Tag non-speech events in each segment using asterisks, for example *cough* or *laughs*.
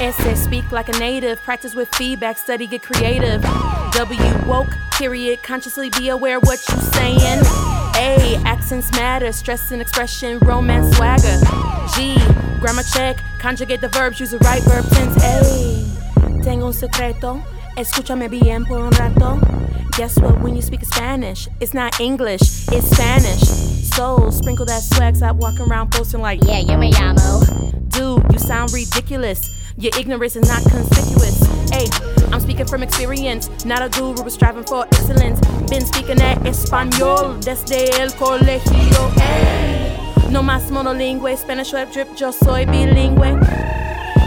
Essay, speak like a native. Practice with feedback, study, get creative. W, woke, period. Consciously be aware what you saying. A, accents matter. Stress and expression, romance, swagger. G, grammar check. Conjugate the verbs, use the right verb tense. A, tengo un secreto. Escúchame bien por un rato. Guess what? When you speak Spanish, it's not English, it's Spanish. So sprinkle that swag, stop walking around posting like, Yeah, yo me llamo. dude, you sound ridiculous. Your ignorance is not conspicuous. Hey, I'm speaking from experience, not a guru, but striving for excellence. Been speaking that español desde el colegio. Eh? Hey, no más monolingüe, Spanish web drip, yo soy bilingüe.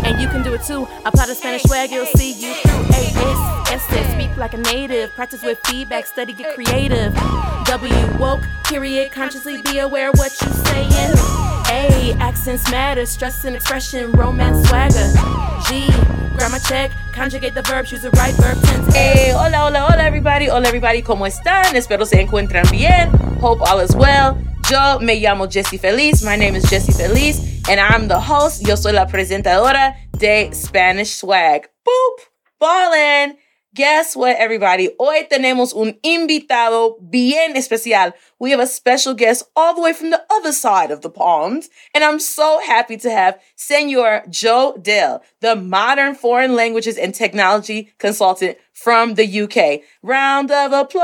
And you can do it too. Apply the Spanish swag, you'll see you through. A S S speak like a native. Practice with feedback, study, get creative. W woke, period. Consciously be aware what you saying. A accents matter, stress and expression, romance swagger. G grammar check, conjugate the verbs, use the right verb tense. Hey, hola, hola, hola, everybody. Hola, everybody. ¿Cómo están? Espero se encuentran bien. Hope all is well. Yo me llamo Jessie Feliz. My name is Jessie Feliz, and I'm the host. Yo soy la presentadora de Spanish Swag. Boop, ballin'. Guess what, everybody? Hoy tenemos un invitado bien especial. We have a special guest all the way from the other side of the pond. And I'm so happy to have Senor Joe Dale, the modern foreign languages and technology consultant from the UK. Round of applause.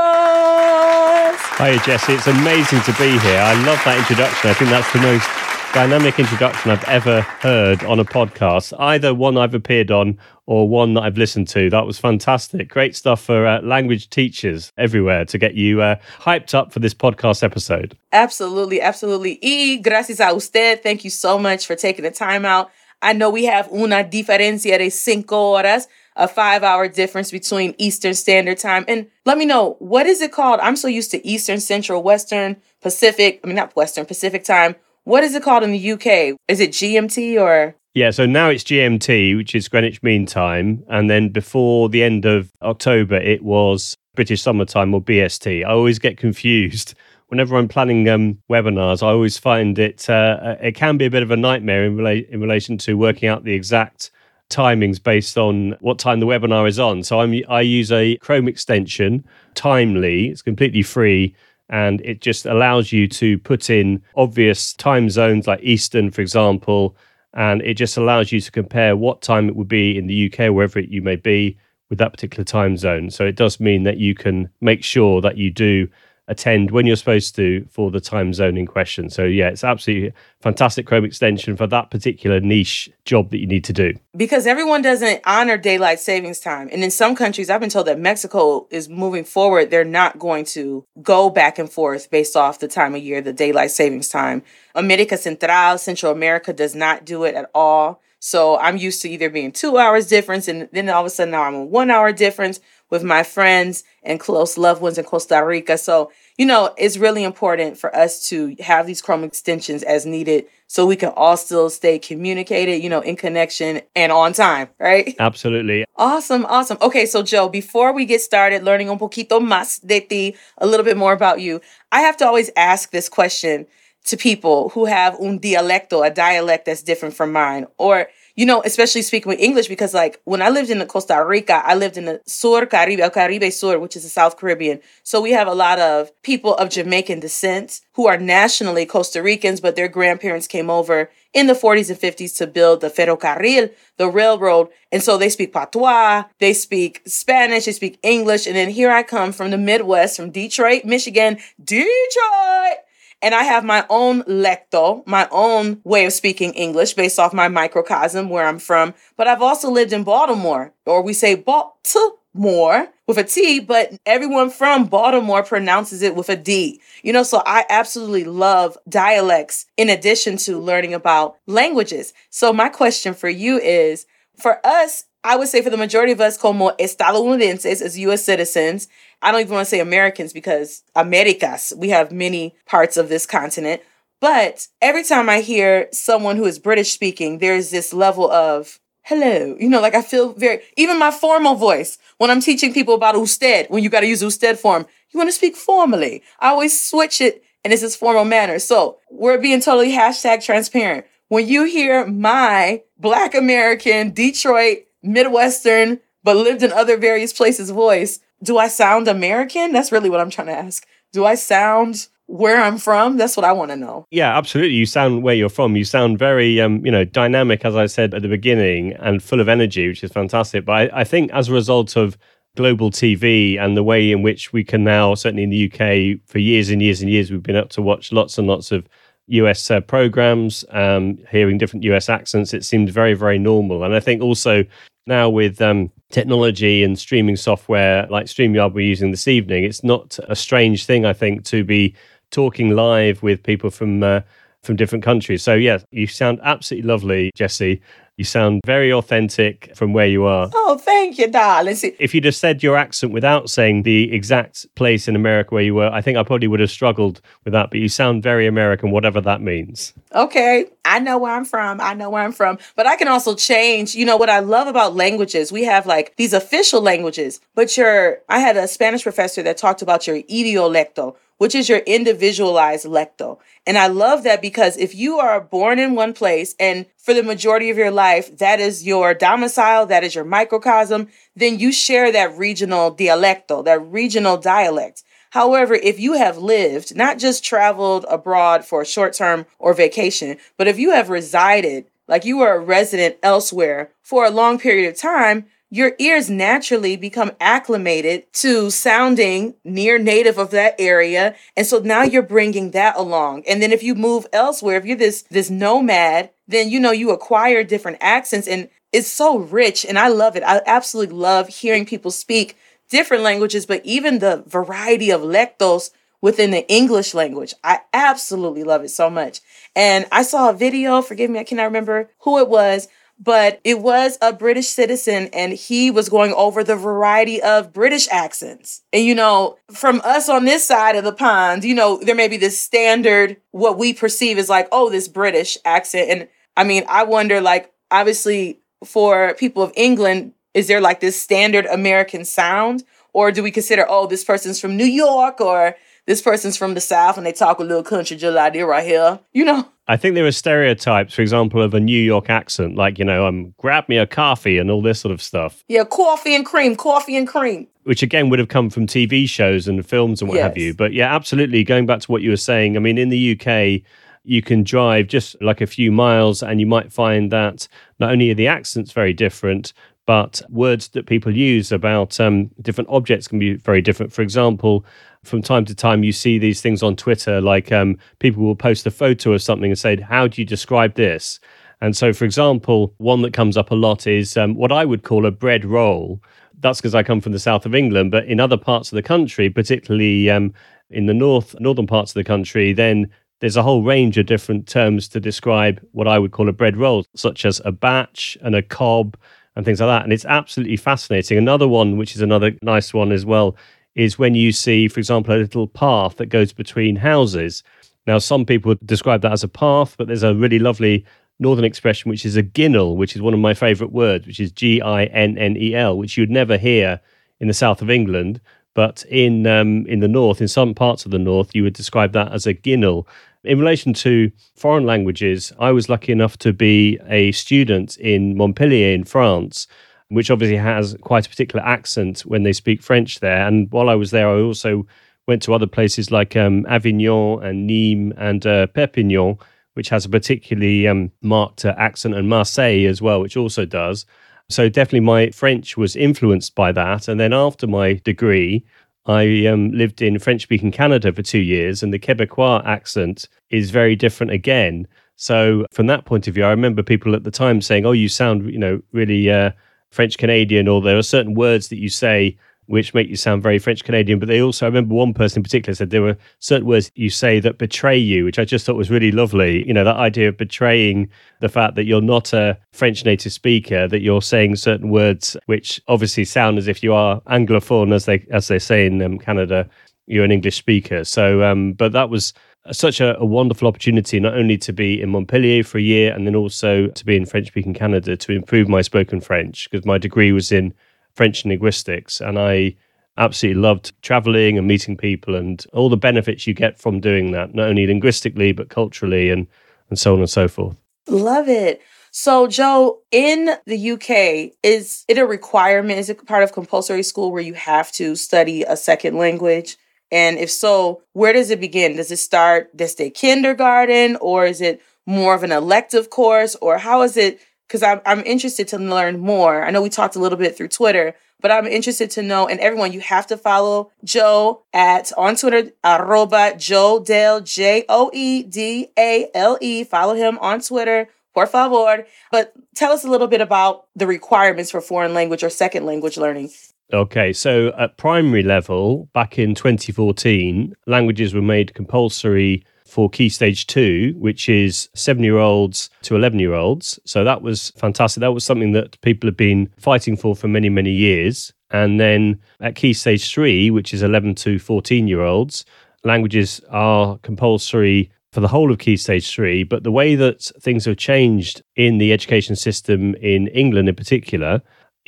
Hi, Jessie. It's amazing to be here. I love that introduction. I think that's the most dynamic introduction I've ever heard on a podcast, either one I've appeared on or one that I've listened to. That was fantastic. Great stuff for uh, language teachers everywhere to get you uh, hyped up for this podcast episode. Absolutely, absolutely. Y gracias a usted. Thank you so much for taking the time out. I know we have una diferencia de cinco horas, a five hour difference between Eastern Standard Time. And let me know, what is it called? I'm so used to Eastern, Central, Western, Pacific. I mean, not Western, Pacific Time. What is it called in the UK? Is it GMT or? Yeah, so now it's GMT, which is Greenwich Mean Time. And then before the end of October, it was British Summertime or BST. I always get confused. *laughs* Whenever I'm planning um, webinars, I always find it uh, it can be a bit of a nightmare in, rela- in relation to working out the exact timings based on what time the webinar is on. So I'm I use a Chrome extension, Timely. It's completely free and it just allows you to put in obvious time zones like Eastern, for example, and it just allows you to compare what time it would be in the UK, wherever you may be, with that particular time zone. So it does mean that you can make sure that you do attend when you're supposed to for the time zone in question. So yeah, it's absolutely fantastic Chrome extension for that particular niche job that you need to do. Because everyone doesn't honor daylight savings time. And in some countries, I've been told that Mexico is moving forward. They're not going to go back and forth based off the time of year, the daylight savings time. America Central, Central America does not do it at all. So I'm used to either being two hours difference and then all of a sudden now I'm a one hour difference with my friends and close loved ones in Costa Rica. So, you know, it's really important for us to have these Chrome extensions as needed so we can all still stay communicated, you know, in connection and on time, right? *laughs* Absolutely. Awesome, awesome. Okay, so Joe, before we get started learning un poquito más de ti, a little bit more about you, I have to always ask this question to people who have un dialecto, a dialect that's different from mine, or you know, especially speaking with English, because like when I lived in Costa Rica, I lived in the Sur Caribe, El Caribe Sur, which is the South Caribbean. So we have a lot of people of Jamaican descent who are nationally Costa Ricans, but their grandparents came over in the 40s and 50s to build the ferrocarril, the railroad. And so they speak patois, they speak Spanish, they speak English. And then here I come from the Midwest, from Detroit, Michigan, Detroit. And I have my own lecto, my own way of speaking English based off my microcosm where I'm from. But I've also lived in Baltimore, or we say Baltimore with a T, but everyone from Baltimore pronounces it with a D. You know, so I absolutely love dialects in addition to learning about languages. So my question for you is for us, I would say for the majority of us, como estadounidenses, as US citizens, I don't even want to say Americans because Americas, we have many parts of this continent. But every time I hear someone who is British speaking, there's this level of hello. You know, like I feel very, even my formal voice, when I'm teaching people about usted, when you got to use usted form, you want to speak formally. I always switch it and it's this formal manner. So we're being totally hashtag transparent. when you hear my Black American, Detroit, Midwestern, but lived in other various places voice, do I sound American? That's really what I'm trying to ask. Do I sound where I'm from? That's what I want to know. Yeah, absolutely. You sound where you're from. You sound very, um, you know, dynamic, as I said at the beginning, and full of energy, which is fantastic. But I, I think as a result of global TV and the way in which we can now, certainly in the UK, for years and years and years, we've been able to watch lots and lots of US uh, programs, um, hearing different US accents. It seemed very, very normal. And I think also now with um, technology and streaming software like StreamYard we're using this evening, it's not a strange thing, I think, to be talking live with people from uh, from different countries. So yeah, you sound absolutely lovely, Jessie. You sound very authentic from where you are. Oh, thank you, darling. See, if you just said your accent without saying the exact place in America where you were, I think I probably would have struggled with that. But you sound very American, whatever that means. Okay, I know where I'm from. I know where I'm from. But I can also change. You know what I love about languages? We have like these official languages, but your I had a Spanish professor that talked about your idiolecto, which is your individualized lecto. And I love that because if you are born in one place and for the majority of your life, that is your domicile, that is your microcosm, then you share that regional dialecto, that regional dialect. However, if you have lived, not just traveled abroad for a short term or vacation, but if you have resided, like you were a resident elsewhere for a long period of time, your ears naturally become acclimated to sounding near native of that area. And so now you're bringing that along. And then if you move elsewhere if you're this this nomad then you know you acquire different accents. And it's so rich and i love it. I absolutely love hearing people speak different languages but even the variety of lectos within the english language i absolutely love it so much. And i saw a video forgive me i cannot remember who it was but it was a British citizen and he was going over the variety of British accents. And you know, from us on this side of the pond, you know, there may be this standard, what we perceive as like, oh, this British accent. And I mean, I wonder, like, obviously for people of England, is there like this standard American sound? Or do we consider, oh, this person's from New York or this person's from the South and they talk a little country just like they right here? You know? I think there are stereotypes, for example, of a New York accent, like, you know, um, grab me a coffee and all this sort of stuff. Yeah, coffee and cream, coffee and cream. Which again would have come from TV shows and films and what yes. have you. But yeah, absolutely. Going back to what you were saying, I mean, in the UK, you can drive just like a few miles and you might find that not only are the accents very different, but words that people use about um, different objects can be very different. For example, from time to time you see these things on Twitter, like um, people will post a photo of something and say, "How do you describe this?" And so, for example, one that comes up a lot is um, what I would call a bread roll. That's because I come from the south of England, but in other parts of the country, particularly um, in the north, northern parts of the country, then there's a whole range of different terms to describe what I would call a bread roll, such as a batch and a cob and things like that. And it's absolutely fascinating. Another one, which is another nice one as well, is when you see, for example, a little path that goes between houses. Now, some people describe that as a path, but there's a really lovely northern expression, which is a ginnel, which is one of my favorite words, which is G I N N E L, which you'd never hear in the south of England. But in um, in the north, in some parts of the north, you would describe that as a ginnel. In relation to foreign languages, I was lucky enough to be a student in Montpellier in France, which obviously has quite a particular accent when they speak French there. And while I was there, I also went to other places like um, Avignon and Nîmes and uh, Perpignan, which has a particularly um, marked uh, accent, and Marseille as well, which also does. So definitely my French was influenced by that. And then after my degree, I um, lived in French speaking Canada for two years, and the Quebecois accent is very different again. So, from that point of view, I remember people at the time saying, Oh, you sound, you know, really uh, French Canadian, or there are certain words that you say which make you sound very French Canadian. But they also, I remember one person in particular said there were certain words you say that betray you, which I just thought was really lovely. You know, that idea of betraying the fact that you're not a French native speaker, that you're saying certain words which obviously sound as if you are Anglophone, as they as they say in um, Canada, you're an English speaker. So, um, but that was such a, a, wonderful opportunity not only to be in Montpellier for a year and then also to be in French speaking Canada to improve my spoken French because my degree was in French linguistics, and I absolutely loved traveling and meeting people and all the benefits you get from doing that, not only linguistically but culturally and and so on and so forth. Love it. So, Joe, in the UK, is it a requirement? Is it part of compulsory school where you have to study a second language? And if so, where does it begin? Does it start this day kindergarten or is it more of an elective course or how is it? Because I'm, I'm interested to learn more. I know we talked a little bit through Twitter, but I'm interested to know. And everyone, you have to follow Joe at on Twitter, arroba Joe Dale, J O E D A L E. Follow him on Twitter por favor. But tell us a little bit about the requirements for foreign language or second language learning. Okay, so at primary level, back in 2014, languages were made compulsory for Key Stage 2, which is seven year olds to 11 year olds. So that was fantastic. That was something that people have been fighting for for many, many years. And then at Key Stage 3, which is 11 to 14 year olds, languages are compulsory for the whole of Key Stage 3. But the way that things have changed in the education system in England in particular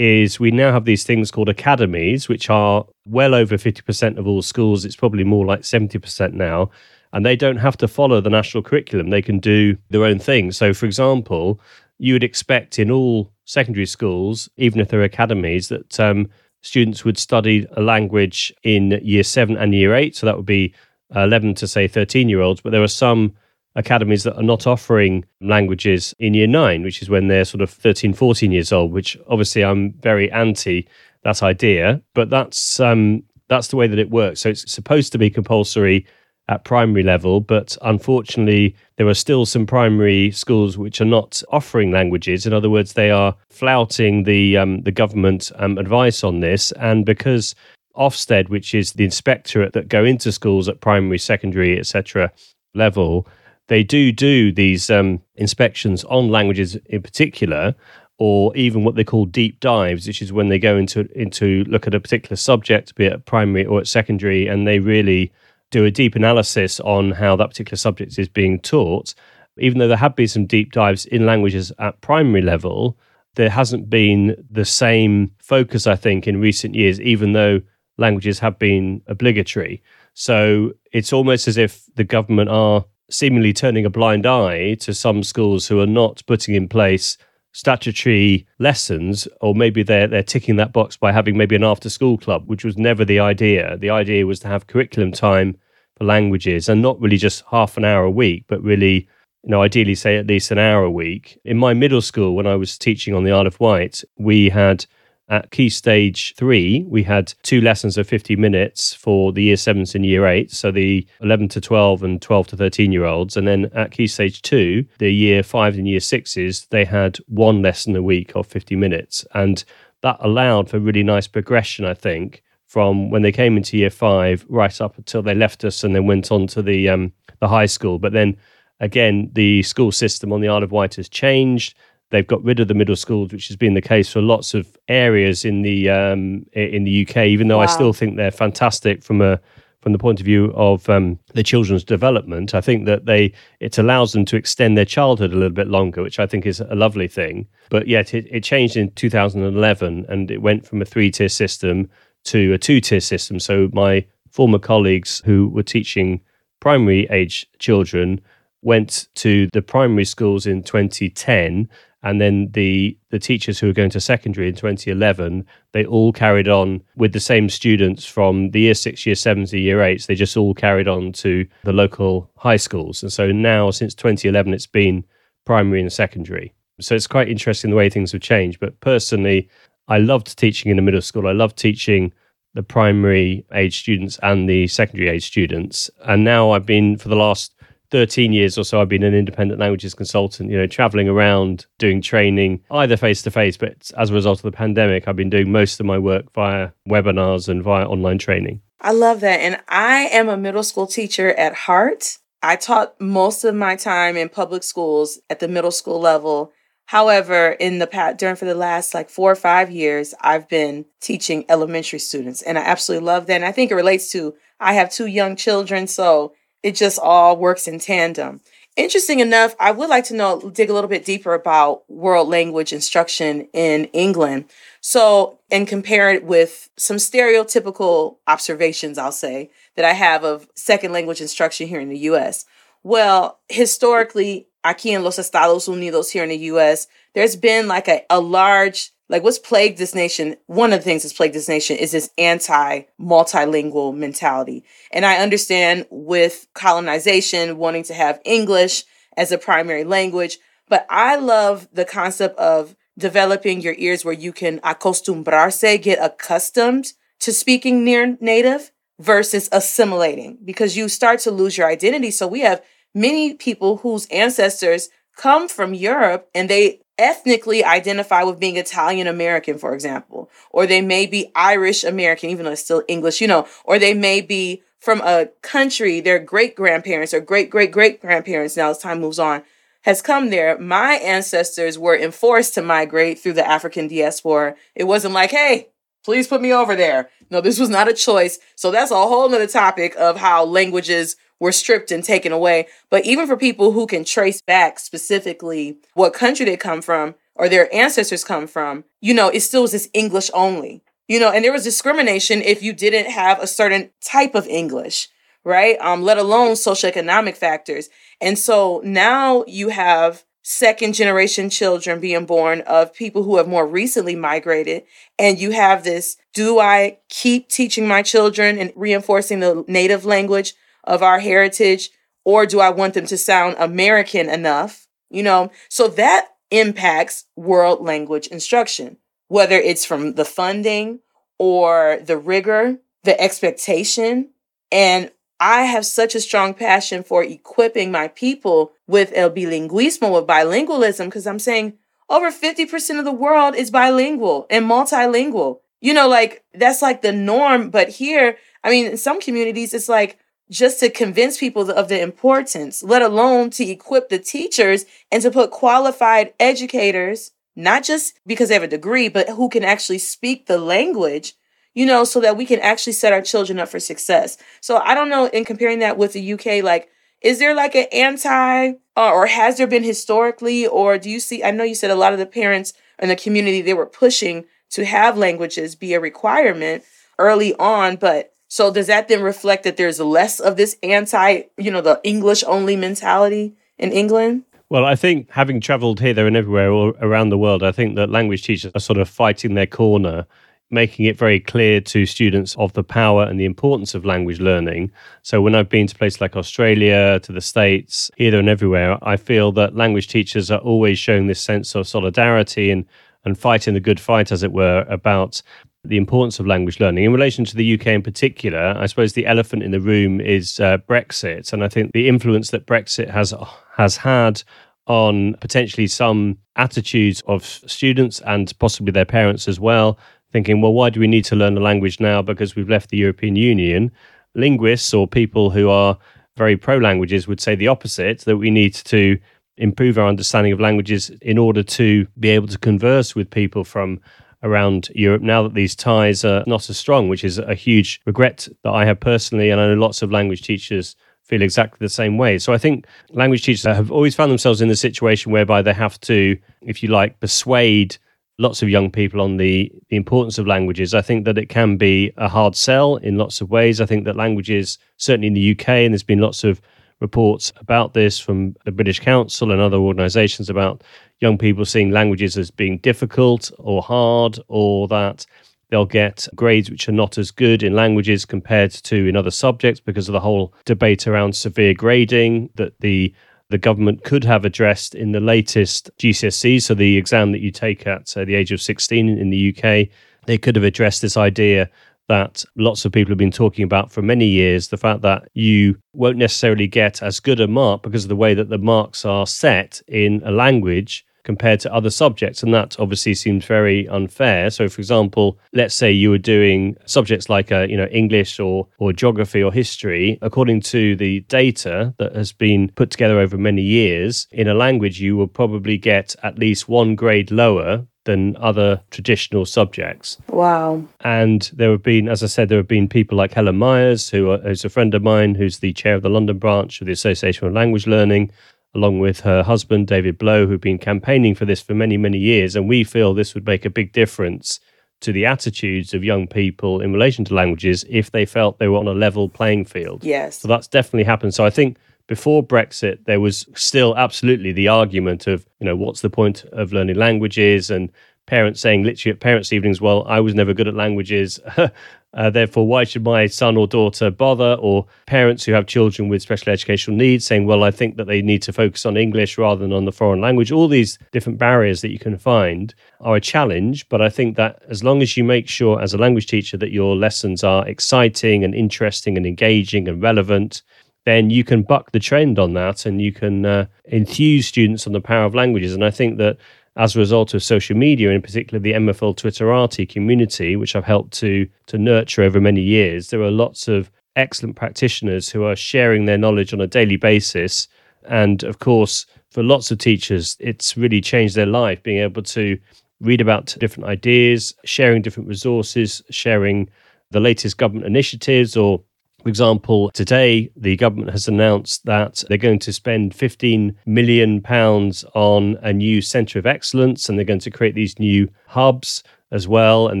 is we now have these things called academies, which are well over 50% of all schools. It's probably more like 70% now. And they don't have to follow the national curriculum, they can do their own thing. So, for example, you would expect in all secondary schools, even if they're academies, that um, students would study a language in year seven and year eight. So that would be 11 to say 13 year olds, but there are some academies that are not offering languages in year nine, which is when they're sort of 13, 14 years old, which obviously I'm very anti that idea, but that's um, that's the way that it works. So it's supposed to be compulsory at primary level, but unfortunately, there are still some primary schools which are not offering languages. In other words, they are flouting the um, the government um, advice on this, and because Ofsted, which is the inspectorate that go into schools at primary, secondary, etc. level, they do do these um, inspections on languages in particular, or even what they call deep dives, which is when they go into into look at a particular subject, be it at primary or at secondary, and they really do a deep analysis on how that particular subject is being taught. Even though there have been some deep dives in languages at primary level, there hasn't been the same focus, I think, in recent years, even though languages have been obligatory. So it's almost as if the government are seemingly turning a blind eye to some schools who are not putting in place statutory lessons, or maybe they're they're ticking that box by having maybe an after school club, which was never the idea. The idea was to have curriculum time for languages and not really just half an hour a week, but really, you know, ideally say at least an hour a week. In my middle school, when I was teaching on the Isle of Wight, we had at Key Stage 3, we had two lessons of 50 minutes for the year 7s and year 8, so the 11 to 12 and 12 to 13 year olds. And then at Key Stage 2, the year 5 and year 6s, they had one lesson a week of 50 minutes. And that allowed for really nice progression, I think, from when they came into year 5 right up until they left us and then went on to the, um, the high school. But then again, the school system on the Isle of Wight has changed They've got rid of the middle schools, which has been the case for lots of areas in the um, in the UK. Even though wow. I still think they're fantastic from a from the point of view of um, the children's development, I think that they it allows them to extend their childhood a little bit longer, which I think is a lovely thing. But yet it, it changed in 2011, and it went from a three tier system to a two tier system. So my former colleagues who were teaching primary age children went to the primary schools in 2010 and then the the teachers who were going to secondary in 2011 they all carried on with the same students from the year six year sevens to year eights they just all carried on to the local high schools. And so now since 2011 it's been primary and secondary. So it's quite interesting the way things have changed. But personally i loved teaching in the middle school. I loved teaching the primary age students and the secondary age students. And now i've been for the last 13 years or so I've been an independent languages consultant, you know, traveling around doing training either face to face, but as a result of the pandemic, I've been doing most of my work via webinars and via online training. I love that. And I am a middle school teacher at heart. I taught most of my time in public schools at the middle school level. However, in the past, during for the last like four or five years, I've been teaching elementary students, and I absolutely love that. And I think it relates to I have two young children, so it just all works in tandem. Interesting enough, I would like to know, dig a little bit deeper about world language instruction in England. So, and compare it with some stereotypical observations, I'll say, that I have of second language instruction here in the US. Well, historically, aquí en los Estados Unidos, here in the US, there's been like a, a large, like what's plagued this nation, one of the things that's plagued this nation is this anti multilingual mentality. And I understand with colonization, wanting to have English as a primary language, but I love the concept of developing your ears where you can acostumbrarse, get accustomed to speaking near native versus assimilating because you start to lose your identity. So we have many people whose ancestors come from Europe and they ethnically identify with being Italian American, for example, or they may be Irish American, even though it's still English, you know, or they may be from a country, their great grandparents or great great great grandparents, now as time moves on, has come there. My ancestors were enforced to migrate through the African diaspora. It wasn't like, hey, please put me over there. No, this was not a choice. So that's a whole nother topic of how languages were stripped and taken away. But even for people who can trace back specifically what country they come from or their ancestors come from, you know, it still was this English only. You know, and there was discrimination if you didn't have a certain type of English, right? Um, let alone socioeconomic factors. And so now you have second generation children being born of people who have more recently migrated. And you have this do I keep teaching my children and reinforcing the native language of our heritage, or do I want them to sound American enough? You know, so that impacts world language instruction, whether it's from the funding or the rigor, the expectation. And I have such a strong passion for equipping my people with el bilingüismo, with bilingualism, because I'm saying over 50% of the world is bilingual and multilingual. You know, like that's like the norm. But here, I mean, in some communities, it's like just to convince people of the importance, let alone to equip the teachers and to put qualified educators, not just because they have a degree, but who can actually speak the language, you know, so that we can actually set our children up for success. So I don't know, in comparing that with the UK, like, is there like an anti, uh, or has there been historically, or do you see? I know you said a lot of the parents in the community they were pushing to have languages be a requirement early on, but so does that then reflect that there's less of this anti, you know, the English only mentality in England? Well, I think having traveled here, there, and everywhere all around the world, I think that language teachers are sort of fighting their corner, making it very clear to students of the power and the importance of language learning. So when I've been to places like Australia, to the States, here, and everywhere, I feel that language teachers are always showing this sense of solidarity and and fighting the good fight, as it were, about the importance of language learning. In relation to the UK in particular, I suppose the elephant in the room is uh, Brexit. And I think the influence that Brexit has, has had on potentially some attitudes of students and possibly their parents as well, thinking, well, why do we need to learn the language now because we've left the European Union? Linguists or people who are very pro languages would say the opposite that we need to improve our understanding of languages in order to be able to converse with people from around Europe now that these ties are not as strong, which is a huge regret that I have personally. And I know lots of language teachers feel exactly the same way. So I think language teachers have always found themselves in the situation whereby they have to, if you like, persuade lots of young people on the, the importance of languages. I think that it can be a hard sell in lots of ways. I think that languages, certainly in the UK, and there's been lots of reports about this from the British Council and other organisations about young people seeing languages as being difficult or hard, or that they'll get grades which are not as good in languages compared to in other subjects because of the whole debate around severe grading that the the government could have addressed in the latest GCSE, so the exam that you take at uh, the age of 16 in the UK. They could have addressed this idea that lots of people have been talking about for many years the fact that you won't necessarily get as good a mark because of the way that the marks are set in a language compared to other subjects and that obviously seems very unfair so for example let's say you were doing subjects like uh, you know english or or geography or history according to the data that has been put together over many years in a language you will probably get at least one grade lower than other traditional subjects. Wow. And there have been, as I said, there have been people like Helen Myers, who's a friend of mine, who's the chair of the London branch of the Association of Language Learning, along with her husband, David Blow, who've been campaigning for this for many, many years. And we feel this would make a big difference to the attitudes of young people in relation to languages if they felt they were on a level playing field. Yes. So that's definitely happened. So I think before Brexit, there was still absolutely the argument of, you know, what's the point of learning languages and parents saying literally at parents' evenings, well, I was never good at languages. *laughs* Uh, therefore, why should my son or daughter bother? Or parents who have children with special educational needs saying, well, I think that they need to focus on English rather than on the foreign language. All these different barriers that you can find are a challenge. But I think that as long as you make sure, as a language teacher, that your lessons are exciting and interesting and engaging and relevant, then you can buck the trend on that and you can uh, enthuse students on the power of languages. And I think that as a result of social media, in particular the MFL Twitterati community, which I've helped to to nurture over many years, there are lots of excellent practitioners who are sharing their knowledge on a daily basis. And of course, for lots of teachers, it's really changed their life being able to read about different ideas, sharing different resources, sharing the latest government initiatives or for example, today the government has announced that they're going to spend 15 million pounds on a new centre of excellence and they're going to create these new hubs as well and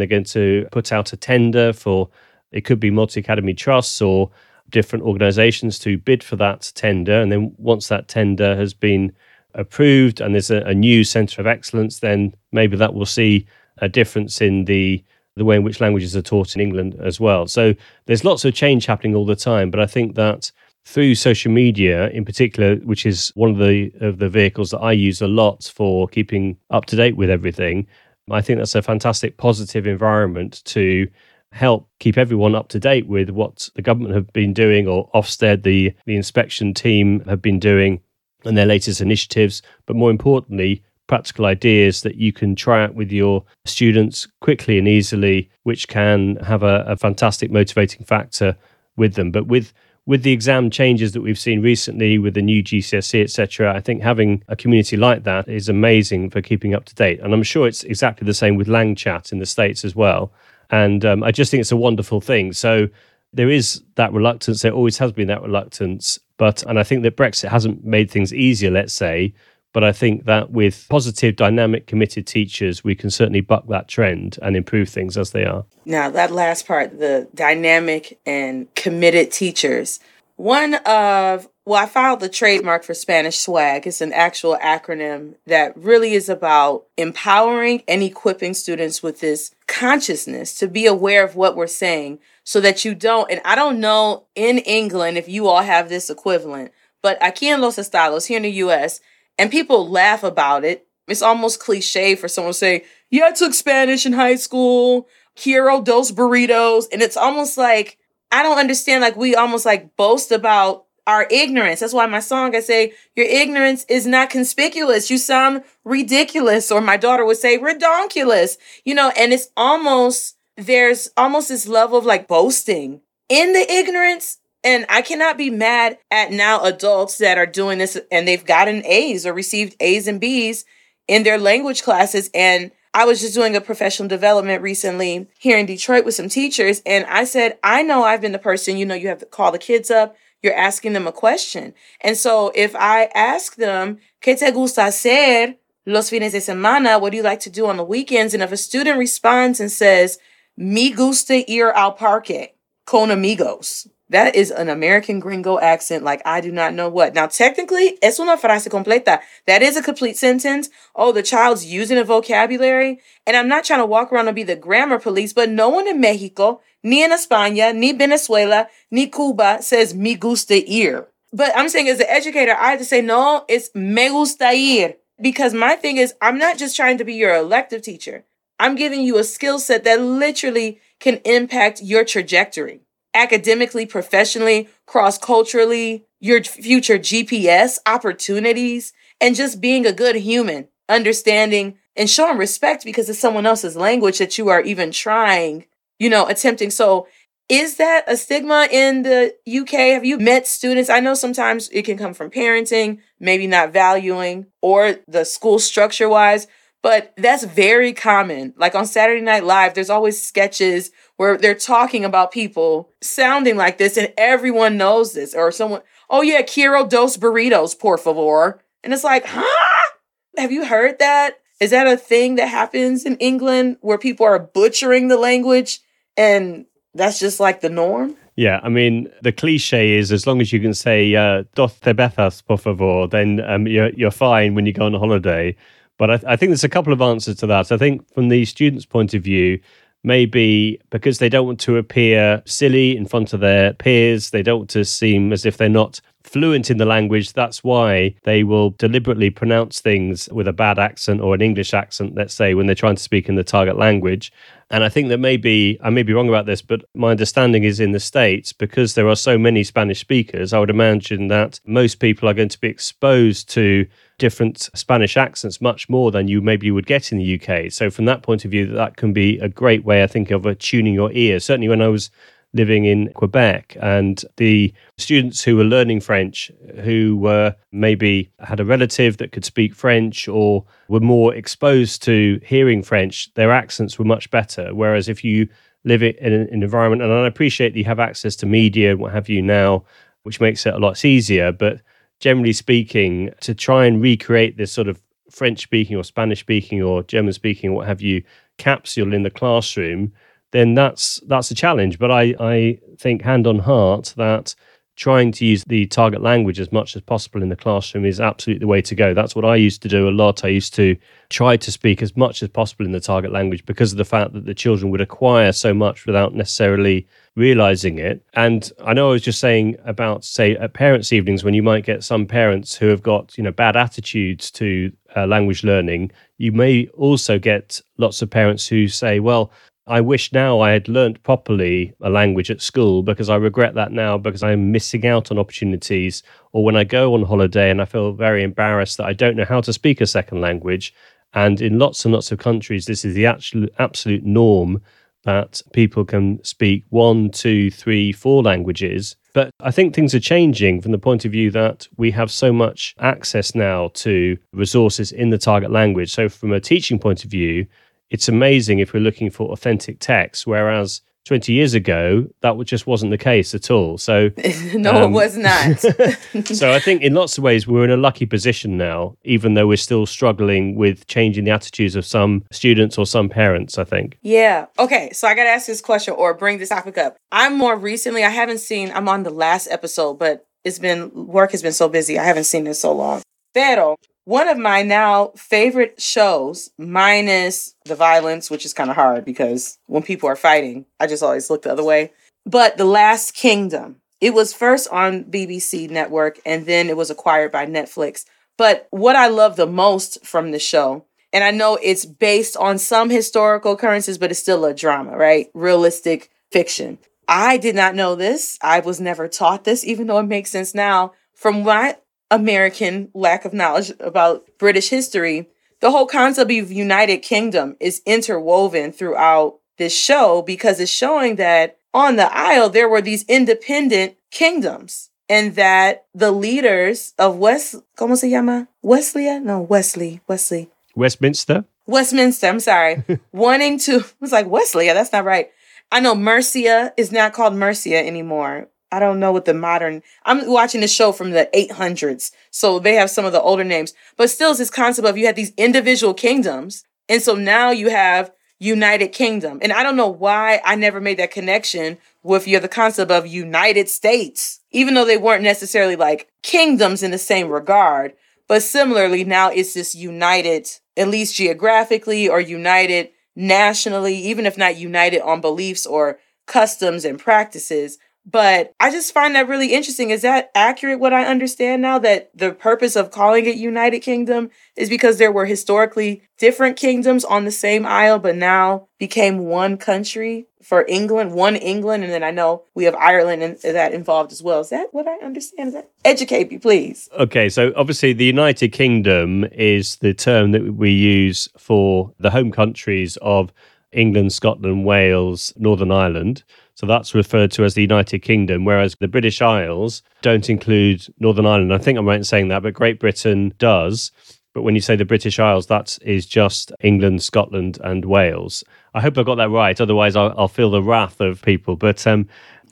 they're going to put out a tender for it could be multi academy trusts or different organizations to bid for that tender. And then once that tender has been approved and there's a, a new centre of excellence then maybe that will see a difference in the the way in which languages are taught in England as well. So there's lots of change happening all the time, but I think that through social media in particular, which is one of the of the vehicles that I use a lot for keeping up to date with everything, I think that's a fantastic positive environment to help keep everyone up to date with what the government have been doing or Ofsted, the the inspection team have been doing and their latest initiatives, but more importantly, practical ideas that you can try out with your students quickly and easily, which can have a, a fantastic motivating factor with them. But with with the exam changes that we've seen recently with the new GCSE, etc., I think having a community like that is amazing for keeping up to date. And I'm sure it's exactly the same with LangChat in the States as well. And um, I just think it's a wonderful thing. So there is that reluctance. There always has been that reluctance. But, and I think that Brexit hasn't made things easier, let's say, but I think that with positive, dynamic, committed teachers, we can certainly buck that trend and improve things as they are. Now, that last part, the dynamic and committed teachers. One of, well, I filed the trademark for Spanish swag. It's an actual acronym that really is about empowering and equipping students with this consciousness to be aware of what we're saying so that you don't, and I don't know in England if you all have this equivalent, but aquí en los estados, here in the US, and people laugh about it. It's almost cliche for someone to say, Yeah, I took Spanish in high school, quiero dos burritos. And it's almost like, I don't understand, like, we almost like boast about our ignorance. That's why my song, I say, Your ignorance is not conspicuous. You sound ridiculous. Or my daughter would say, redonkulous. You know, and it's almost, there's almost this level of like boasting in the ignorance and I cannot be mad at now adults that are doing this and they've gotten A's or received A's and B's in their language classes. And I was just doing a professional development recently here in Detroit with some teachers. And I said, I know I've been the person, you know, you have to call the kids up, you're asking them a question. And so if I ask them, ¿Qué te gusta hacer los fines de semana? What do you like to do on the weekends? And if a student responds and says, Me gusta ir al parque con amigos that is an American gringo accent, like I do not know what. Now, technically, es una frase completa. That is a complete sentence. Oh, the child's using a vocabulary. And I'm not trying to walk around and be the grammar police, but no one in Mexico, ni in España, ni Venezuela, ni Cuba says me gusta ir. But I'm saying as an educator, I have to say, no, it's me gusta ir. Because my thing is, I'm not just trying to be your elective teacher. I'm giving you a skill set that literally can impact your trajectory academically, professionally, cross culturally, your future GPS opportunities, and just being a good human, understanding and showing respect because it's someone else's language that you are even trying, you know, attempting. So, is that a stigma in the UK? Have you met students? I know sometimes it can come from parenting, maybe not valuing, or the school structure wise, but that's very common. Like on Saturday Night Live, there's always sketches where they're talking about people sounding like this, and everyone knows this. Or someone, oh yeah, quiero dos burritos, por favor. And it's like, huh? Have you heard that? Is that a thing that happens in England where people are butchering the language and that's just like the norm? Yeah, I mean, the cliche is as long as you can say uh, "dos cervezas, por favor," then um, you're you're fine when you go on a holiday. But I, I think there's a couple of answers to that. I think from the student's point of view, maybe because they don't want to appear silly in front of their peers, they don't want to seem as if they're not fluent in the language. That's why they will deliberately pronounce things with a bad accent or an English accent, let's say, when they're trying to speak in the target language. And I think that maybe, I may be wrong about this, but my understanding is in the States, because there are so many Spanish speakers, I would imagine that most people are going to be exposed to different Spanish accents much more than you maybe would get in the UK. So, from that point of view, that can be a great way, I think, of tuning your ear. Certainly, when I was living in Quebec, and the students who were learning French, who were maybe had a relative that could speak French or were more exposed to hearing French, their accents were much better. Whereas if you live in an environment, and I appreciate that you have access to media and what have you now, which makes it a lot easier, but generally speaking, to try and recreate this sort of French speaking or Spanish speaking or German speaking, what have you, capsule in the classroom then that's that's a challenge. But I, I think hand on heart that trying to use the target language as much as possible in the classroom is absolutely the way to go. That's what I used to do a lot. I used to try to speak as much as possible in the target language because of the fact that the children would acquire so much without necessarily realizing it. And I know I was just saying about, say, at parents' evenings when you might get some parents who have got, you know, bad attitudes to uh, language learning. You may also get lots of parents who say, well, I wish now I had learnt properly a language at school because I regret that now because I'm missing out on opportunities. Or when I go on holiday and I feel very embarrassed that I don't know how to speak a second language. And in lots and lots of countries, this is the absolute, absolute norm that people can speak one, two, three, four languages. But I think things are changing from the point of view that we have so much access now to resources in the target language. So, from a teaching point of view, it's amazing if we're looking for authentic text, whereas 20 years ago, that just wasn't the case at all. So, *laughs* no, um, it was not. *laughs* so, I think in lots of ways, we're in a lucky position now, even though we're still struggling with changing the attitudes of some students or some parents, I think. Yeah. Okay. So, I got to ask this question or bring this topic up. I'm more recently, I haven't seen, I'm on the last episode, but it's been, work has been so busy. I haven't seen this so long. Pero one of my now favorite shows, minus the violence, which is kind of hard because when people are fighting, I just always look the other way. But The Last Kingdom. It was first on BBC Network and then it was acquired by Netflix. But what I love the most from the show, and I know it's based on some historical occurrences, but it's still a drama, right? Realistic fiction. I did not know this. I was never taught this, even though it makes sense now. From my American lack of knowledge about British history, the whole concept of United Kingdom is interwoven throughout this show because it's showing that on the Isle there were these independent kingdoms and that the leaders of West, ¿cómo se llama? Wesleyan? No, Wesley, Wesley. Westminster? Westminster, I'm sorry. wanting to, it was like Wesleyan, that's not right. I know Mercia is not called Mercia anymore. I don't know what the modern. I'm watching the show from the 800s, so they have some of the older names, but still, it's this concept of you had these individual kingdoms, and so now you have United Kingdom, and I don't know why I never made that connection with you the concept of United States, even though they weren't necessarily like kingdoms in the same regard, but similarly now it's this united, at least geographically, or united nationally, even if not united on beliefs or customs and practices but I just find that really interesting. Is that accurate what I understand now? That the purpose of calling it United Kingdom is because there were historically different kingdoms on the same isle, but now became one country for England, one England. And then I know we have Ireland and that involved as well. Is that what I understand? Is that educate me, please? Okay. So obviously, the United Kingdom is the term that we use for the home countries of England, Scotland, Wales, Northern Ireland. So that's referred to as the United Kingdom, whereas the British Isles don't include Northern Ireland. I think I'm right in saying that, but Great Britain does. But when you say the British Isles, that is just England, Scotland, and Wales. I hope I got that right. Otherwise, I'll, I'll feel the wrath of people. But um,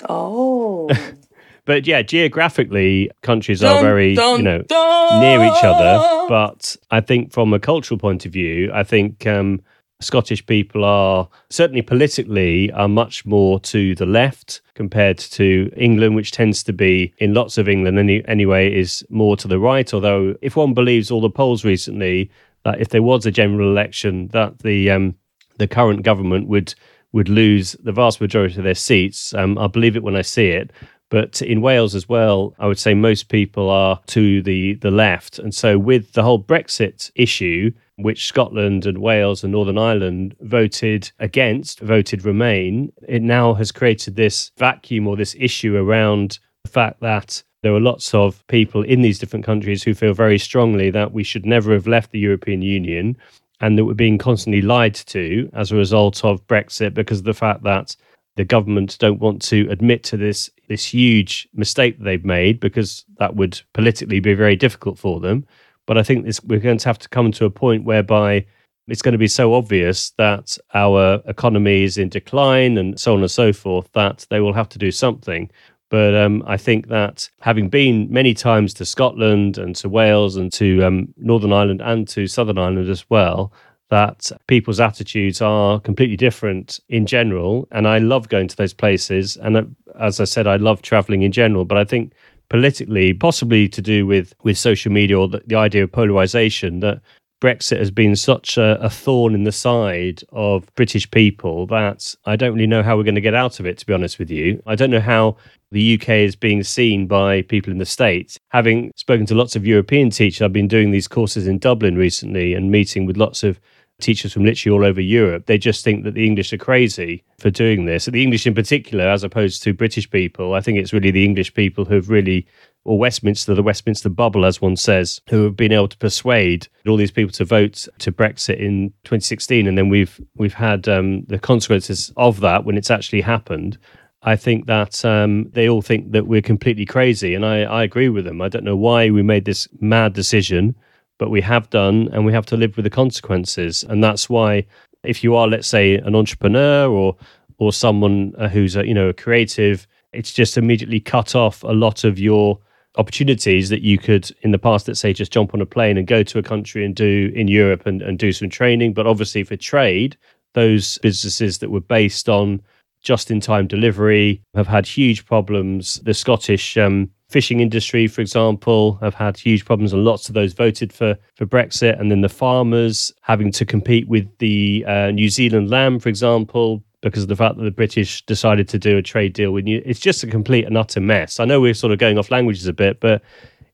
oh. *laughs* but yeah, geographically, countries dun, are very dun, you know dun. near each other. But I think from a cultural point of view, I think um, Scottish people are certainly politically are much more to the left compared to England, which tends to be in lots of England any, anyway is more to the right. Although, if one believes all the polls recently, that if there was a general election, that the um, the current government would would lose the vast majority of their seats. Um, I'll believe it when I see it. But in Wales as well, I would say most people are to the, the left. And so, with the whole Brexit issue, which Scotland and Wales and Northern Ireland voted against, voted Remain, it now has created this vacuum or this issue around the fact that there are lots of people in these different countries who feel very strongly that we should never have left the European Union and that we're being constantly lied to as a result of Brexit because of the fact that the government don't want to admit to this this huge mistake they've made because that would politically be very difficult for them. But I think this, we're going to have to come to a point whereby it's going to be so obvious that our economy is in decline and so on and so forth that they will have to do something. But um, I think that having been many times to Scotland and to Wales and to um, Northern Ireland and to Southern Ireland as well, that people's attitudes are completely different in general. And I love going to those places. And uh, as I said, I love traveling in general. But I think politically, possibly to do with, with social media or the, the idea of polarization, that Brexit has been such a, a, thorn in the side of British people that I don't really know how we're going to get out of it, to be honest with you. I don't know how the UK is being seen by people in the States. Having spoken to lots of European teachers, I've been doing these courses in Dublin recently and meeting with lots of teachers from literally all over Europe. They just think that the English are crazy for doing this. The English in particular, as opposed to British people, I think it's really the English people who've really or Westminster, the Westminster bubble, as one says, who have been able to persuade all these people to vote to Brexit in 2016, and then we've we've had um, the consequences of that when it's actually happened. I think that um, they all think that we're completely crazy, and I, I agree with them. I don't know why we made this mad decision, but we have done, and we have to live with the consequences. And that's why, if you are, let's say, an entrepreneur or or someone uh, who's a you know a creative, it's just immediately cut off a lot of your opportunities that you could in the past let's say just jump on a plane and go to a country and do in Europe and, and do some training but obviously for trade those businesses that were based on just in time delivery have had huge problems the Scottish um, fishing industry for example have had huge problems and lots of those voted for for Brexit and then the farmers having to compete with the uh, New Zealand lamb for example because of the fact that the British decided to do a trade deal with you. It's just a complete and utter mess. I know we're sort of going off languages a bit, but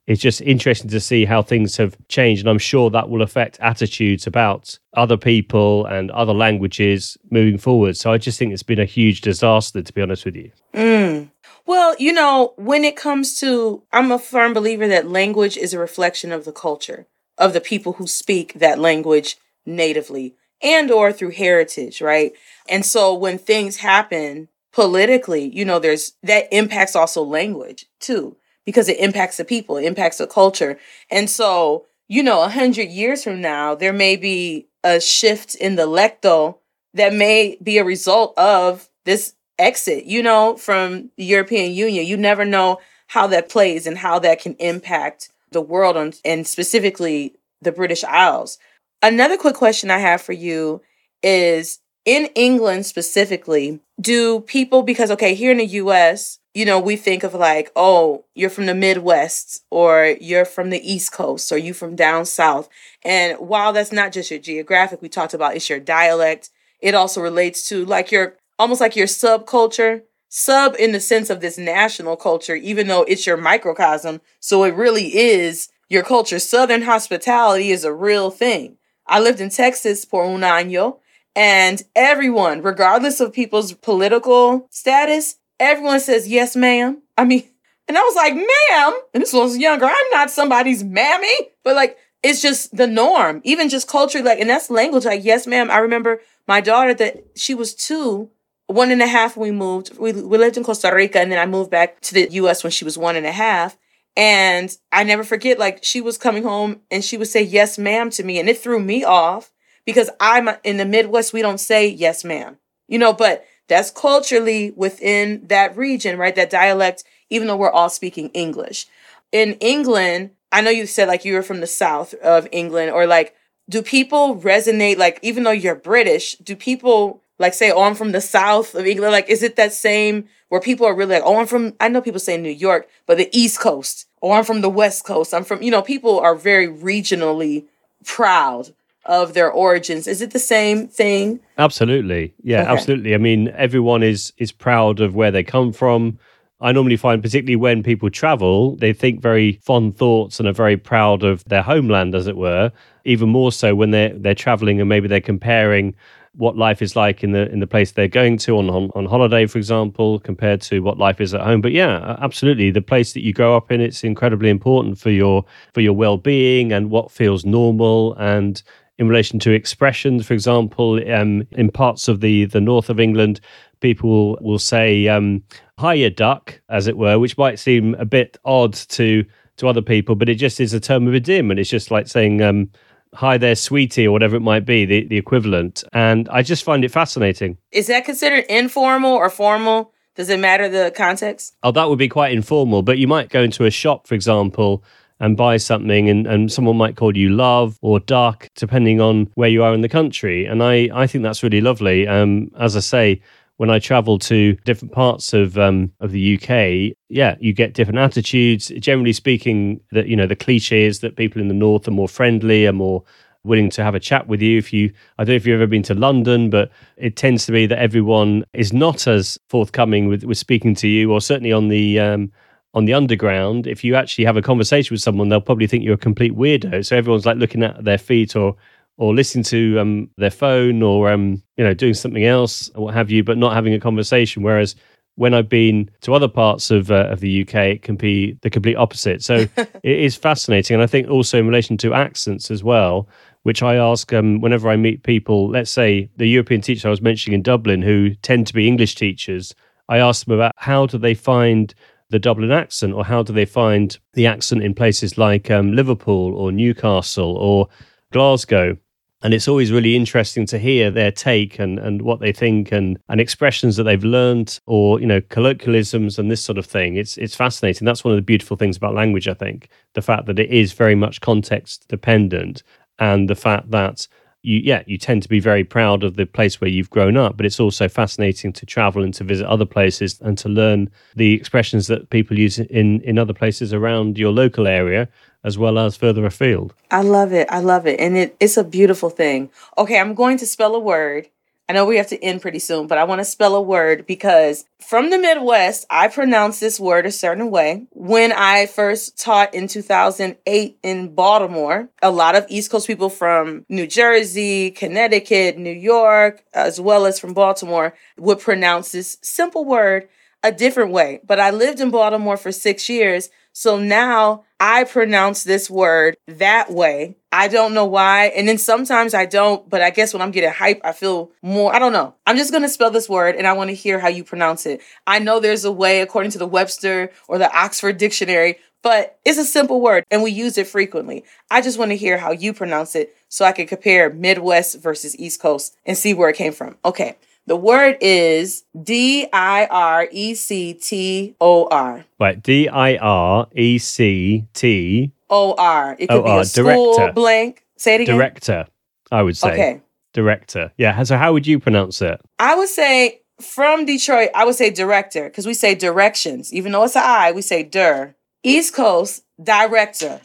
it's just interesting to see how things have changed. And I'm sure that will affect attitudes about other people and other languages moving forward. So I just think it's been a huge disaster, to be honest with you. Mm. Well, you know, when it comes to, I'm a firm believer that language is a reflection of the culture of the people who speak that language natively and or through heritage, right? And so when things happen politically, you know, there's that impacts also language too, because it impacts the people, it impacts the culture. And so, you know, a hundred years from now, there may be a shift in the lecto that may be a result of this exit, you know, from the European Union. You never know how that plays and how that can impact the world on, and specifically the British Isles. Another quick question I have for you is in England specifically, do people, because, okay, here in the US, you know, we think of like, oh, you're from the Midwest or you're from the East Coast or you from down south. And while that's not just your geographic, we talked about it's your dialect, it also relates to like your almost like your subculture. Sub in the sense of this national culture, even though it's your microcosm. So it really is your culture. Southern hospitality is a real thing. I lived in Texas por un año, and everyone, regardless of people's political status, everyone says, Yes, ma'am. I mean, *laughs* and I was like, Ma'am, and this was younger. I'm not somebody's mammy, but like, it's just the norm, even just culture, like, and that's language, like, yes, ma'am. I remember my daughter that she was two, one and a half we moved. We, we lived in Costa Rica, and then I moved back to the US when she was one and a half. And I never forget, like, she was coming home and she would say, Yes, ma'am, to me. And it threw me off because I'm in the Midwest, we don't say yes, ma'am. You know, but that's culturally within that region, right? That dialect, even though we're all speaking English. In England, I know you said like you were from the south of England, or like do people resonate like even though you're British, do people like say, oh, I'm from the south of England? Like, is it that same where people are really like, oh, I'm from, I know people say New York, but the East Coast, or oh, I'm from the West Coast. I'm from, you know, people are very regionally proud of their origins. Is it the same thing? Absolutely. Yeah, okay. absolutely. I mean, everyone is is proud of where they come from. I normally find, particularly when people travel, they think very fond thoughts and are very proud of their homeland, as it were. Even more so when they're they're traveling and maybe they're comparing what life is like in the in the place they're going to on, on, on holiday, for example, compared to what life is at home. But yeah, absolutely, the place that you grow up in, it's incredibly important for your for your well being and what feels normal and in relation to expressions, for example, um, in parts of the, the north of England, people will say um, "hiya duck," as it were, which might seem a bit odd to to other people, but it just is a term of endearment. It's just like saying um, "hi there, sweetie" or whatever it might be, the, the equivalent. And I just find it fascinating. Is that considered informal or formal? Does it matter the context? Oh, that would be quite informal. But you might go into a shop, for example, and buy something and, and someone might call you love or duck depending on where you are in the country and i, I think that's really lovely um, as i say when I travel to different parts of um, of the UK, yeah, you get different attitudes. Generally speaking, that you know the cliche is that people in the north are more friendly, are more willing to have a chat with you. If you, I don't know if you've ever been to London, but it tends to be that everyone is not as forthcoming with, with speaking to you, or certainly on the um, on the underground, if you actually have a conversation with someone, they'll probably think you're a complete weirdo. So everyone's like looking at their feet or or listening to um, their phone or um, you know doing something else or what have you, but not having a conversation. Whereas when I've been to other parts of uh, of the UK, it can be the complete opposite. So *laughs* it is fascinating, and I think also in relation to accents as well, which I ask um, whenever I meet people. Let's say the European teacher I was mentioning in Dublin, who tend to be English teachers. I ask them about how do they find the Dublin accent, or how do they find the accent in places like um, Liverpool or Newcastle or Glasgow? And it's always really interesting to hear their take and, and what they think and, and expressions that they've learned or, you know, colloquialisms and this sort of thing. It's it's fascinating. That's one of the beautiful things about language, I think. The fact that it is very much context dependent and the fact that you yeah you tend to be very proud of the place where you've grown up but it's also fascinating to travel and to visit other places and to learn the expressions that people use in in other places around your local area as well as further afield. I love it. I love it. And it, it's a beautiful thing. Okay i'm going to spell a word I know we have to end pretty soon, but I want to spell a word because from the Midwest, I pronounce this word a certain way. When I first taught in 2008 in Baltimore, a lot of East Coast people from New Jersey, Connecticut, New York, as well as from Baltimore would pronounce this simple word a different way. But I lived in Baltimore for six years. So now I pronounce this word that way. I don't know why. And then sometimes I don't, but I guess when I'm getting hype, I feel more, I don't know. I'm just going to spell this word and I want to hear how you pronounce it. I know there's a way according to the Webster or the Oxford Dictionary, but it's a simple word and we use it frequently. I just want to hear how you pronounce it so I can compare Midwest versus East Coast and see where it came from. Okay. The word is D I R E C T O R. Right, D I R E C T O R. It could O-R, be a school director. blank. Say it again. Director, I would say. Okay. Director. Yeah. So how would you pronounce it? I would say from Detroit, I would say director because we say directions. Even though it's an I, we say der. East Coast, director.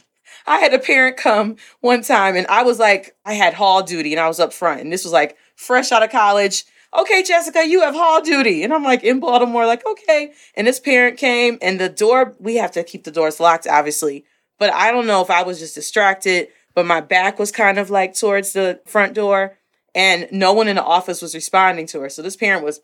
I had a parent come one time and I was like, I had hall duty and I was up front. And this was like fresh out of college okay, Jessica, you have hall duty. And I'm like in Baltimore, like, okay. And this parent came and the door, we have to keep the doors locked, obviously. But I don't know if I was just distracted, but my back was kind of like towards the front door and no one in the office was responding to her. So this parent was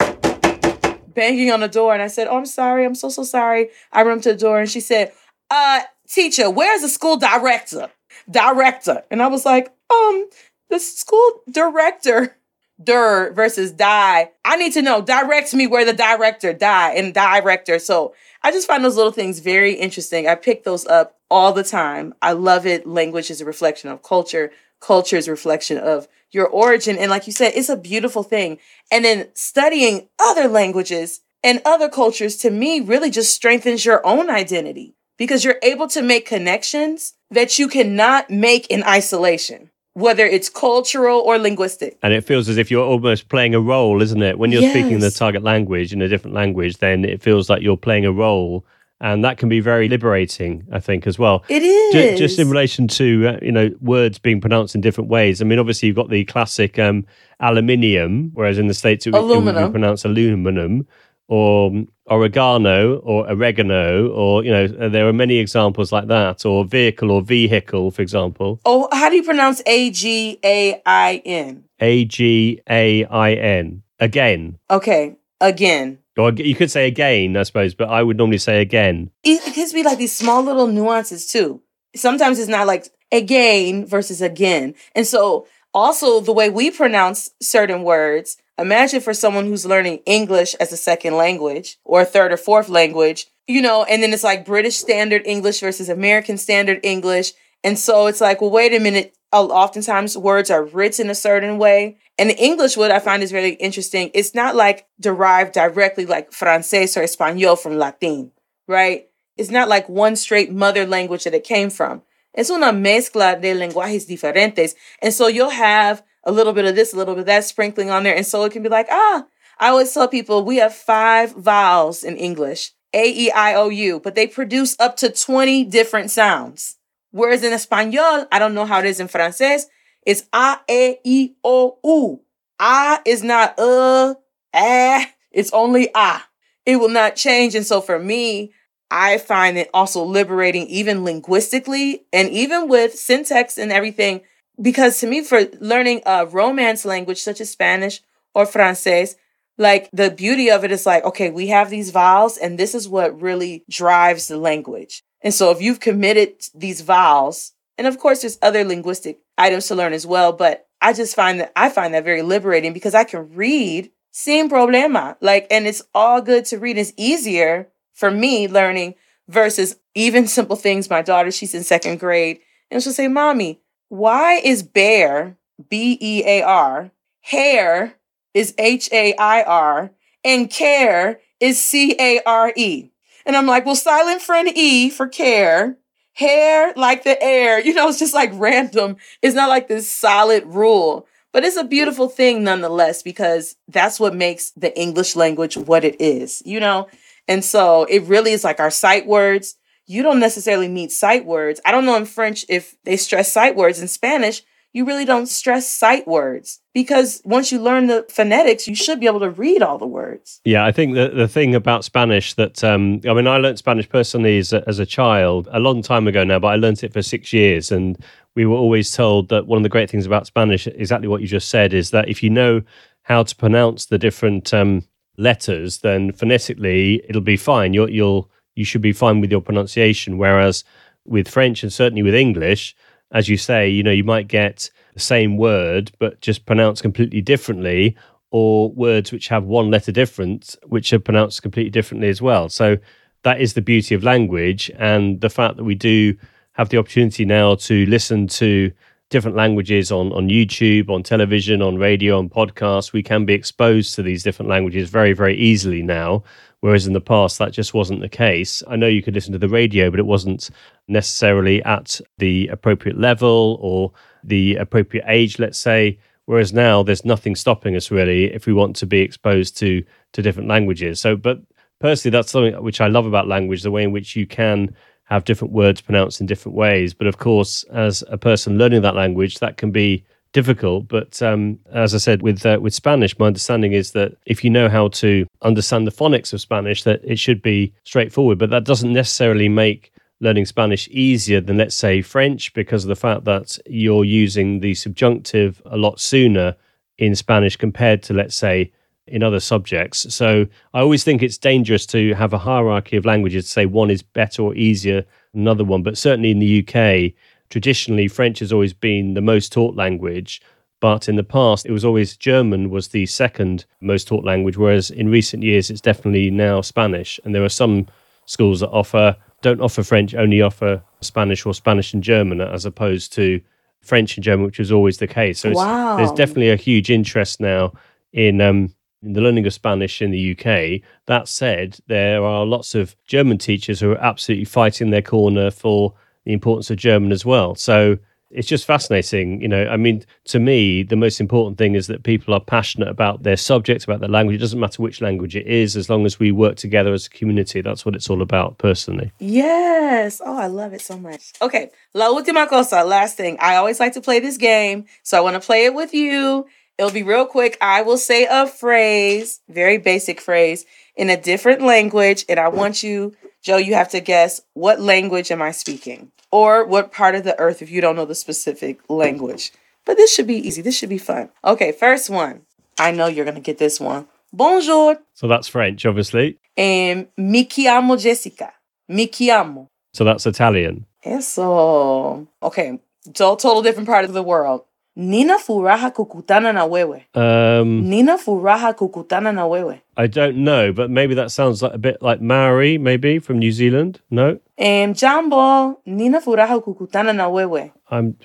banging on the door and I said, Oh, I'm sorry. I'm so, so sorry. I ran to the door and she said, Uh, teacher, where's the school director? Director. And I was like, Um, the school director dir versus die. I need to know, direct me where the director die and director. So I just find those little things very interesting. I pick those up all the time. I love it. Language is a reflection of culture. Culture is reflection of your origin. And like you said, it's a beautiful thing. And then studying other languages and other cultures to me really just strengthens your own identity because you're able to make connections that you cannot make in isolation whether it's cultural or linguistic. And it feels as if you're almost playing a role, isn't it? When you're speaking the target language in a different language, then it feels like you're playing a role. And that can be very liberating, I think, as well. It is. Is. Just in relation to uh, you know words being pronounced in different ways. I mean, obviously you've got the classic um, aluminium, whereas in the states it would, it would be pronounced aluminum, or um, oregano, or oregano, or you know there are many examples like that, or vehicle or vehicle, for example. oh, how do you pronounce A G A I N? A G A I N again, Okay, again. or you could say again, I suppose, but I would normally say again. It it could be like these small little nuances too. Sometimes it's not like again versus again. And so also the way we pronounce certain words, imagine for someone who's learning English as a second language or a third or fourth language, you know, and then it's like British standard English versus American standard English. And so it's like, well, wait a minute. Oftentimes words are written a certain way. And the English, what I find is really interesting, it's not like derived directly like Francés or Espanol from Latin, right? It's not like one straight mother language that it came from. Es una mezcla de lenguajes diferentes. And so you'll have a little bit of this, a little bit of that sprinkling on there. And so it can be like, ah, I always tell people we have five vowels in English A, E, I, O, U, but they produce up to 20 different sounds. Whereas in Espanol, I don't know how it is in Francés, it's A, E, I, O, U. A is not uh, ah, it's only ah. It will not change. And so for me, I find it also liberating, even linguistically and even with syntax and everything. Because to me, for learning a romance language such as Spanish or Francés, like the beauty of it is like, okay, we have these vowels, and this is what really drives the language. And so if you've committed these vowels, and of course there's other linguistic items to learn as well, but I just find that I find that very liberating because I can read sin problema. Like, and it's all good to read. It's easier for me learning versus even simple things. My daughter, she's in second grade, and she'll say, Mommy, why is bear B E A R, hair is H A I R, and care is C A R E? And I'm like, well, silent an E for care, hair like the air. *laughs* You know, it's just like random. It's not like this solid rule. But it's a beautiful thing nonetheless because that's what makes the English language what it is, you know? And so it really is like our sight words. You don't necessarily need sight words. I don't know in French if they stress sight words. In Spanish, you really don't stress sight words because once you learn the phonetics, you should be able to read all the words. Yeah, I think the, the thing about Spanish that, um, I mean, I learned Spanish personally as a, as a child a long time ago now, but I learned it for six years. And we were always told that one of the great things about Spanish, exactly what you just said, is that if you know how to pronounce the different um, letters, then phonetically it'll be fine. You'll, you'll, you should be fine with your pronunciation. Whereas with French and certainly with English, as you say, you know, you might get the same word, but just pronounced completely differently, or words which have one letter difference, which are pronounced completely differently as well. So that is the beauty of language and the fact that we do have the opportunity now to listen to different languages on, on YouTube, on television, on radio, on podcasts. We can be exposed to these different languages very, very easily now. Whereas in the past, that just wasn't the case. I know you could listen to the radio, but it wasn't necessarily at the appropriate level or the appropriate age, let's say. Whereas now, there's nothing stopping us really if we want to be exposed to to different languages. So, but personally, that's something which I love about language: the way in which you can have different words pronounced in different ways. But of course, as a person learning that language, that can be difficult. But um, as I said, with uh, with Spanish, my understanding is that if you know how to understand the phonics of Spanish, that it should be straightforward. But that doesn't necessarily make learning Spanish easier than, let's say, French, because of the fact that you're using the subjunctive a lot sooner in Spanish compared to, let's say, in other subjects. So I always think it's dangerous to have a hierarchy of languages to say one is better or easier than another one. But certainly in the UK, traditionally French has always been the most taught language. But in the past, it was always German was the second most taught language, whereas in recent years, it's definitely now Spanish. And there are some schools that offer don't offer French, only offer Spanish or Spanish and German, as opposed to French and German, which was always the case. So Wow. there's definitely a huge interest now in um, in the learning of Spanish in the UK. That said, there are lots of German teachers who are absolutely fighting their corner for the importance of German as well. So it's just fascinating. You know, I mean, to me, the most important thing is that people are passionate about their subject, about their language. It doesn't matter which language it is, as long as we work together as a community. That's what it's all about, personally. Yes. Oh, I love it so much. Okay. La última cosa, last thing. I always like to play this game, so I want to play it with you. It'll be real quick. I will say a phrase, very basic phrase, in a different language, and I want you, Joe, you have to guess what language am I speaking? Or what part of the earth if you don't know the specific language. But this should be easy. This should be fun. Okay, first one. I know you're going to get this one. Bonjour. So that's French, obviously. And mi chiamo Jessica. Mi chiamo. So that's Italian. Eso. Okay, so total different part of the world. Nina furaha kukutana na wewe. Um, Nina furaha kukutana na wewe. I don't know, but maybe that sounds like a bit like Maori, maybe from New Zealand. No, Um, Jambo, Nina furaha kukutana na wewe. I'm.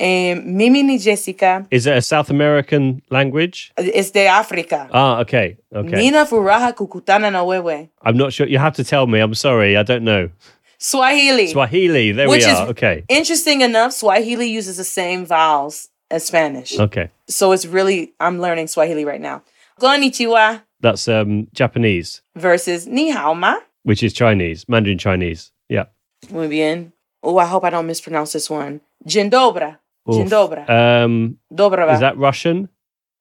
Um, Mimi ni Jessica. Is it a South American language? Es de África. Ah, okay, okay. Nina furaha kukutana na wewe. I'm not sure. You have to tell me. I'm sorry, I don't know. Swahili. Swahili. There Which we is- are. Okay, Interesting enough, Swahili uses the same vowels as Spanish. okay. So it's really, I'm learning Swahili right now. Konnichiwa That's um Japanese, versus ni hao ma. which is Chinese, Mandarin Chinese. Yeah. Muy bien. Oh, I hope I don't mispronounce this one. Dzień dobry. Dzień Oof. dobry. Um, Dobra. is that Russian?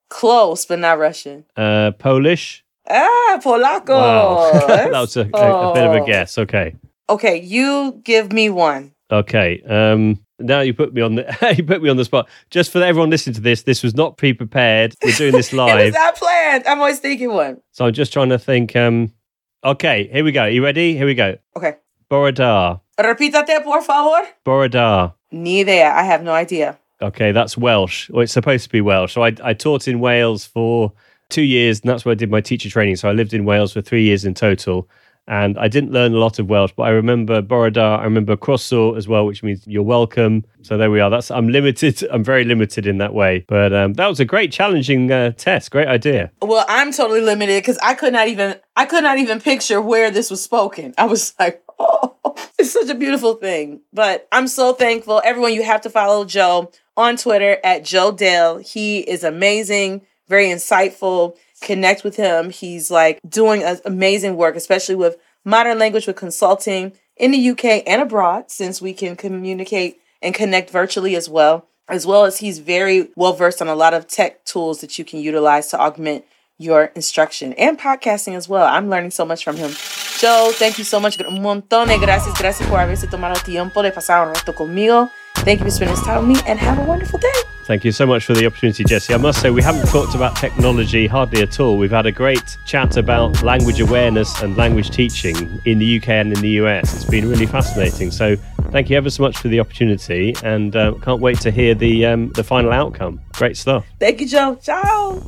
Close, but not Russian. Uh, Polish? Ah, Polaco. Wow, *laughs* that was a, a, a bit of a guess. Okay, Okay, you give me one. okay. Um, now you put me on the *laughs* you put me on the spot. Just for everyone listening to this, this was not pre-prepared. We're doing this *laughs* It was live, not planned. I'm always thinking one. so I'm just trying to think. Um, okay, here we go. you ready? Here we go. Okay. Bore da, Repítate, por favor. Bore da. Ni idea. I have no idea. Okay, that's Welsh. Or it's supposed to be Welsh. So I, I taught in Wales for two years, and that's where I did my teacher training. So I lived in Wales for three years in total. And I didn't learn a lot of Welsh, but I remember Bore da, I remember Croeso as well, which means you're welcome. So there we are. That's I'm limited. *laughs* I'm very limited in that way. But um, that was a great, challenging uh, test. Great idea. Well, I'm totally limited because I could not even I could not even picture where this was spoken. I was like, *laughs* oh, it's such a beautiful thing. But I'm so thankful. Everyone, you have to follow Joe on Twitter at Joe Dale. He is amazing, very insightful. Connect with him. He's like doing amazing work, especially with modern language with consulting in the UK and abroad, since we can communicate and connect virtually as well. As well as he's very well versed on a lot of tech tools that you can utilize to augment your instruction and podcasting as well. I'm learning so much from him. Joe, thank you so much. Un montón de gracias. Gracias por haberse tomado tiempo de pasar un rato conmigo. Thank you for spending this time with me and have a wonderful day. Thank you so much for the opportunity, Jessie. I must say, we haven't talked about technology hardly at all. We've had a great chat about language awareness and language teaching in the UK and in the US. It's been really fascinating. So, thank you ever so much for the opportunity, and uh, can't wait to hear the um, the final outcome. Great stuff. Thank you, Joe. Ciao.